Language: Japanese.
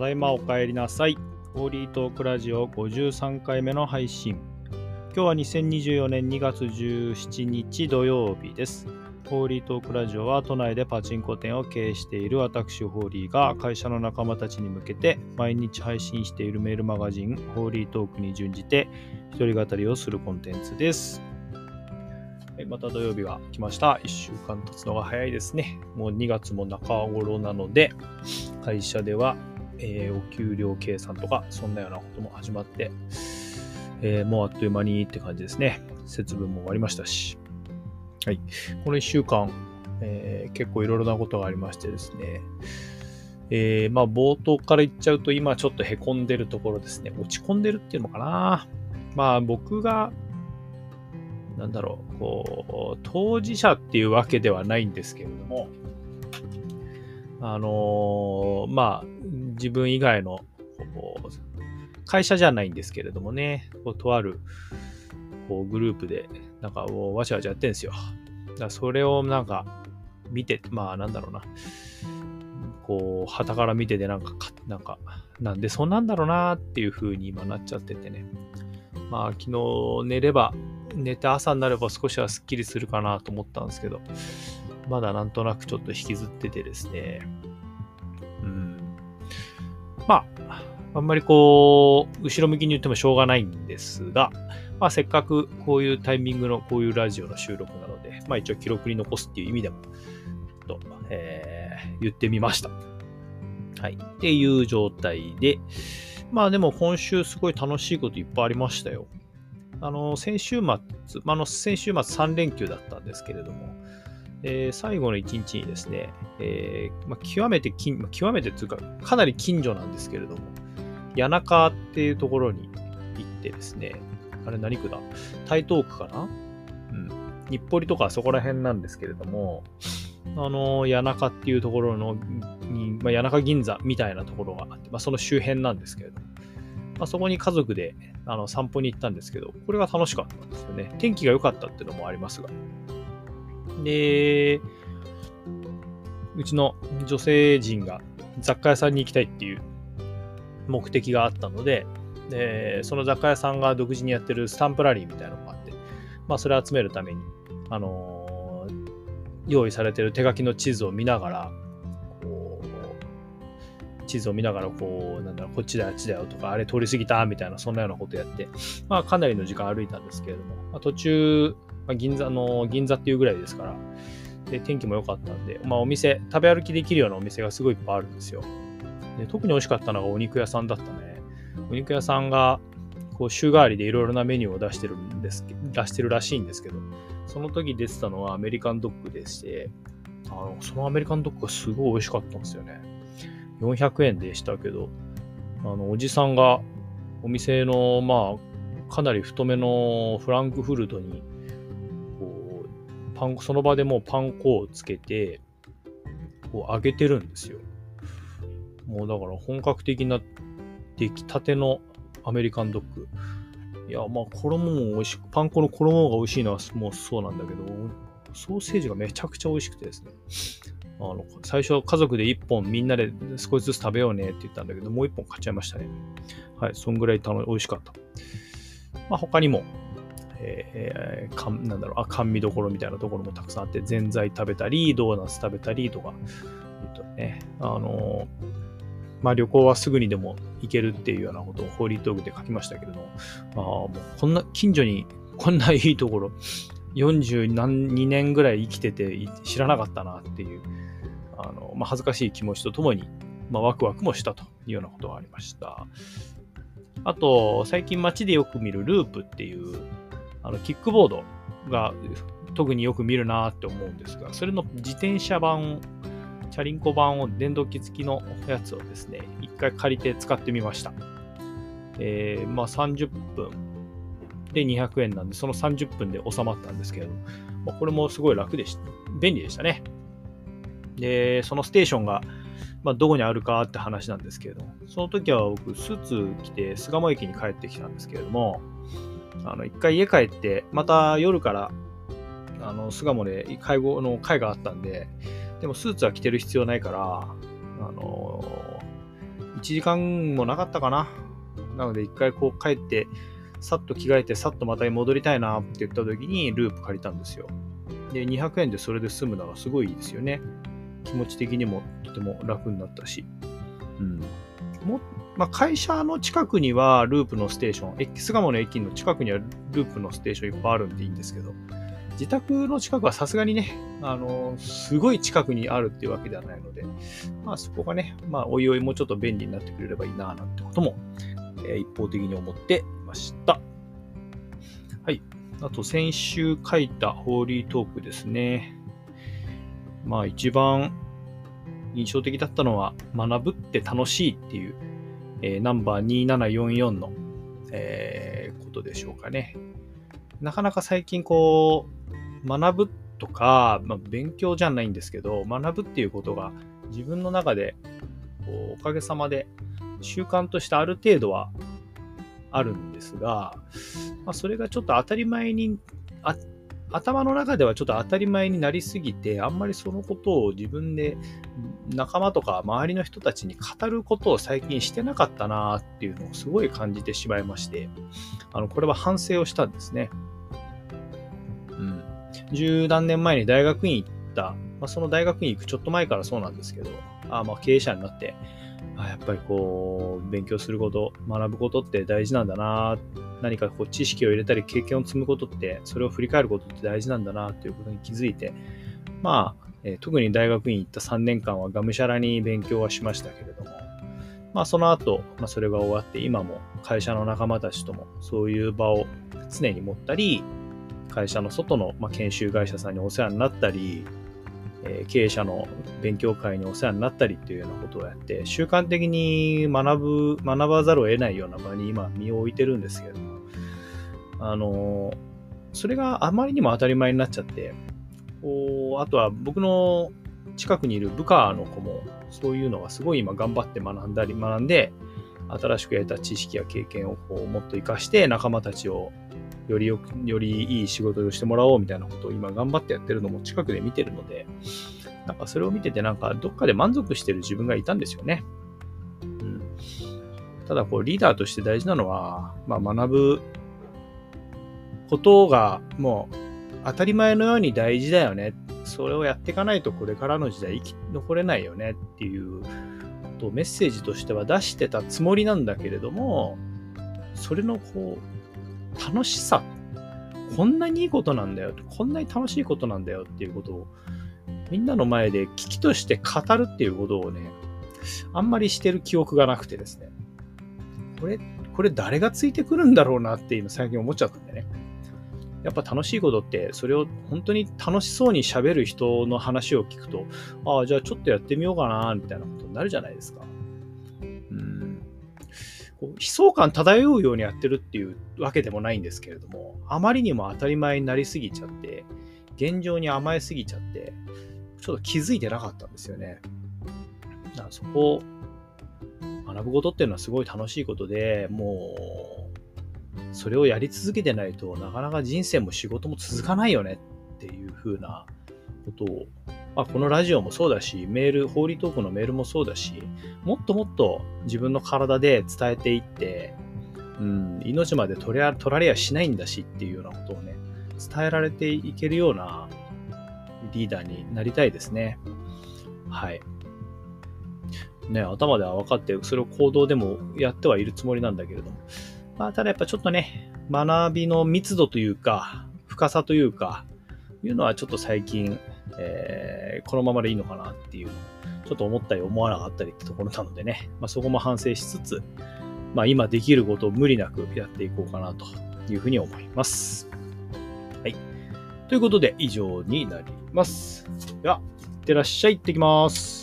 だいまお帰りなさい。ホーリートークラジオ53回目の配信。今日は2024年2月17日土曜日です。ホーリートークラジオは都内でパチンコ店を経営している私ホーリーが会社の仲間たちに向けて毎日配信しているメールマガジンホーリートークに準じて一人語りをするコンテンツです。また土曜日が来ました。1週間経つのが早いですね。もう2月も中頃なので、会社では、えーお給料計算とか、そんなようなことも始まって、えーもうあっという間にって感じですね。節分も終わりましたし。はい。この1週間、えー結構いろいろなことがありましてですね。えーまあ冒頭から言っちゃうと今ちょっと凹んでるところですね。落ち込んでるっていうのかな。まあ僕がなんだろう、こう、当事者っていうわけではないんですけれども、あのーまあ、自分以外の、会社じゃないんですけれどもね、こうとある、こう、グループで、なんか、わちゃわちゃやってんですよ。だからそれをなんか、見て、まあ、なんだろうな、こう、旗から見てて、なんか、なんか、なんでそうなんだろうなっていう風に今なっちゃっててね。まあ、昨日寝れば、寝て朝になれば少しはスッキリするかなと思ったんですけど、まだなんとなくちょっと引きずっててですね。うん。まあ、あんまりこう、後ろ向きに言ってもしょうがないんですが、まあせっかくこういうタイミングのこういうラジオの収録なので、まあ一応記録に残すっていう意味でも、と、えー言ってみました。はい。っていう状態で、まあでも今週すごい楽しいこといっぱいありましたよ。あの、先週末、まあの、先週末3連休だったんですけれども、えー最後の1日にですね、えーまあ、極めて、極めてというか、かなり近所なんですけれども、谷中っていうところに行ってですね、あれ何区だ？台東区かな？うん。日暮里とかそこら辺なんですけれども、あの、谷中っていうところの、に、まあ、谷中銀座みたいなところがあって、まあ、その周辺なんですけれども、まあ、そこに家族であの散歩に行ったんですけど、これが楽しかったんですよね。天気が良かったっていうのもありますが。で、うちの女性陣が雑貨屋さんに行きたいっていう目的があったので、でその雑貨屋さんが独自にやってるスタンプラリーみたいなのがあって、まあ、それを集めるために、あのー用意されてる手書きの地図を見ながら、こう、地図を見ながら、こう、なんだろう、こっちだよ、あっちだよとか、あれ通り過ぎたみたいな、そんなようなことやって、まあ、かなりの時間歩いたんですけれども、ま、途中、まあ、銀座の、銀座っていうぐらいですから、で、天気も良かったんで、まあ、お店、食べ歩きできるようなお店がすごいいっぱいあるんですよ。で特に美味しかったのがお肉屋さんだったね。お肉屋さんが、こう、週替わりでいろいろなメニューを出してるんです、出してるらしいんですけど、その時出てたのはアメリカンドッグでして、あの、そのアメリカンドッグがすごい美味しかったんですよね。400円でしたけど、あの、おじさんがお店の、まあ、かなり太めのフランクフルトに、パン、その場でもうパン粉をつけて、こう揚げてるんですよ。もうだから本格的な出来たてのアメリカンドッグ。いや、まあ衣も美味しく、パン粉の衣が美味しいのはもうそうなんだけど、ソーセージがめちゃくちゃ美味しくてですね。あの、最初は家族で1本みんなで少しずつ食べようねって言ったんだけど、もう1本買っちゃいましたね。はい、そんぐらい楽美味しかった。まあ他にも、えー、なんだろう、あ、甘味どころみたいなところもたくさんあって、ぜんざい食べたり、ドーナツ食べたりとか、えっとね、あのまあ旅行はすぐにでも行けるっていうようなことをホーリートークで書きましたけれども、あ、もうこんな、近所にこんないいところ、40何2年ぐらい生きてて知らなかったなっていう、あの、まあ、恥ずかしい気持ちとともに、まあ、ワクワクもしたというようなことがありました。あと、最近街でよく見るループっていう、あの、キックボードが特によく見るなって思うんですが、それの自転車版、チャリンコ版を電動機付きのやつをですね、一回借りて使ってみました。えー、まあ30分で200円なんで、その30分で収まったんですけれど、まあ、これもすごい楽でした。便利でしたね。で、そのステーションが、まあ、どこにあるかって話なんですけれども、その時は僕、スーツ着て巣鴨駅に帰ってきたんですけれども、あの、一回家帰って、また夜から、あの、巣鴨で介護の会があったんで、でもスーツは着てる必要ないから、あの、1時間もなかったかな。なので一回こう帰って、さっと着替えて、さっとまた戻りたいなって言った時にループ借りたんですよ。で、200円でそれで済むならすごいいいですよね。気持ち的にもとても楽になったし。うん。もまあ、会社の近くにはループのステーション、X ガモの駅の近くにはループのステーションいっぱいあるんでいいんですけど、自宅の近くはさすがにね、あの、すごい近くにあるっていうわけではないので、まあそこがね、まあおいおいもうちょっと便利になってくれればいいな、なんてことも、えー、一方的に思っていました。はい。あと先週書いたホーリートークですね。まあ一番印象的だったのは、学ぶって楽しいっていう、えー、ナンバー2744の、えー、ことでしょうかね。なかなか最近こう、学ぶとか、まあ、勉強じゃないんですけど、学ぶっていうことが自分の中で、こうおかげさまで習慣としてある程度はあるんですが、まあ、それがちょっと当たり前にあ頭の中ではちょっと当たり前になりすぎて、あんまりそのことを自分で仲間とか周りの人たちに語ることを最近してなかったなっていうのをすごい感じてしまいまして、あの、これは反省をしたんですね。うん。十何年前に大学院行った、まあ、その大学院行くちょっと前からそうなんですけど、あまあ経営者になって、あやっぱりこう、勉強すること、学ぶことって大事なんだな、何かこう知識を入れたり経験を積むことって、それを振り返ることって大事なんだなということに気づいて、まあ、えー、特に大学院行った3年間はがむしゃらに勉強はしましたけれども、まあその後、まあそれが終わって今も会社の仲間たちともそういう場を常に持ったり、会社の外の、まあ、研修会社さんにお世話になったり、え経営者の勉強会にお世話になったりっていうようなことをやって、習慣的に学ぶ、学ばざるを得ないような場に今身を置いてるんですけれども、あの、それがあまりにも当たり前になっちゃって、こうあとは僕の近くにいる部下の子も、そういうのがすごい今頑張って学んだり学んで、新しく得た知識や経験をこうもっと活かして仲間たちをよりよく、よりいい仕事をしてもらおうみたいなことを今頑張ってやってるのも近くで見てるので、なんかそれを見ててなんかどっかで満足してる自分がいたんですよね。うん。ただこうリーダーとして大事なのは、まあ学ぶことがもう当たり前のように大事だよね。それをやっていかないとこれからの時代生き残れないよねっていうことをメッセージとしては出してたつもりなんだけれども、それのこう、楽しさ、こんなにいいことなんだよ、こんなに楽しいことなんだよっていうことを、みんなの前で危機として語るっていうことをね、あんまりしてる記憶がなくてですね。これ、これ誰がついてくるんだろうなって今最近思っちゃったんでね。やっぱ楽しいことって、それを本当に楽しそうに喋る人の話を聞くと、ああ、じゃあちょっとやってみようかな、みたいなことになるじゃないですか。こう悲壮感漂うようにやってるっていうわけでもないんですけれども、あまりにも当たり前になりすぎちゃって、現状に甘えすぎちゃって、ちょっと気づいてなかったんですよね。だからそこを学ぶことっていうのはすごい楽しいことで、もう、それをやり続けてないとなかなか人生も仕事も続かないよねっていう風なことをまあ、このラジオもそうだし、メール、ホーリートークのメールもそうだし、もっともっと自分の体で伝えていって、うん、命まで取り取られやしないんだしっていうようなことをね、伝えられていけるようなリーダーになりたいですね。はい。ね、頭では分かって、それを行動でもやってはいるつもりなんだけれども。まあ、ただやっぱちょっとね、学びの密度というか、深さというか、いうのはちょっと最近、えー、このままでいいのかなっていうの、ちょっと思ったり思わなかったりってところなのでね、まあ、そこも反省しつつ、まあ、今できることを無理なくやっていこうかなというふうに思います。はい。ということで、以上になります。では、いってらっしゃい、行ってきます。